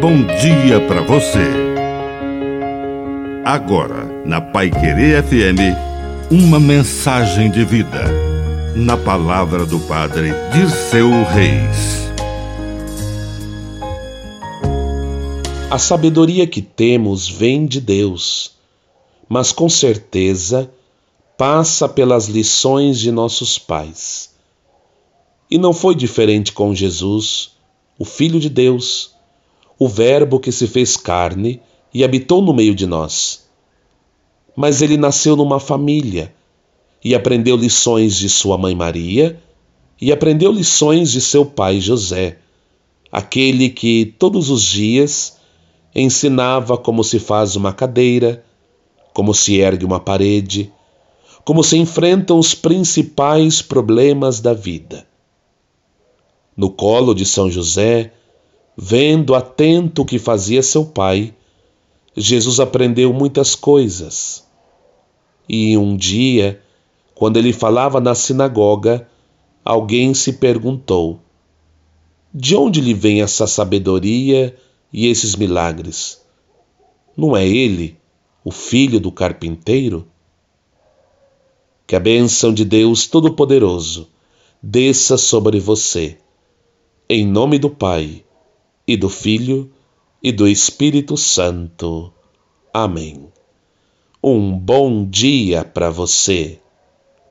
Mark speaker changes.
Speaker 1: bom dia para você. Agora, na Pai Querer FM, uma mensagem de vida. Na palavra do Padre Dirceu Reis.
Speaker 2: A sabedoria que temos vem de Deus, mas com certeza passa pelas lições de nossos pais. E não foi diferente com Jesus, o Filho de Deus o Verbo que se fez carne e habitou no meio de nós. Mas ele nasceu numa família e aprendeu lições de sua mãe Maria e aprendeu lições de seu pai José, aquele que todos os dias ensinava como se faz uma cadeira, como se ergue uma parede, como se enfrentam os principais problemas da vida. No colo de São José, Vendo atento o que fazia seu pai, Jesus aprendeu muitas coisas. E um dia, quando ele falava na sinagoga, alguém se perguntou: De onde lhe vem essa sabedoria e esses milagres? Não é ele, o filho do carpinteiro? Que a bênção de Deus Todo-Poderoso desça sobre você. Em nome do Pai e do Filho e do Espírito Santo. Amém. Um bom dia para você.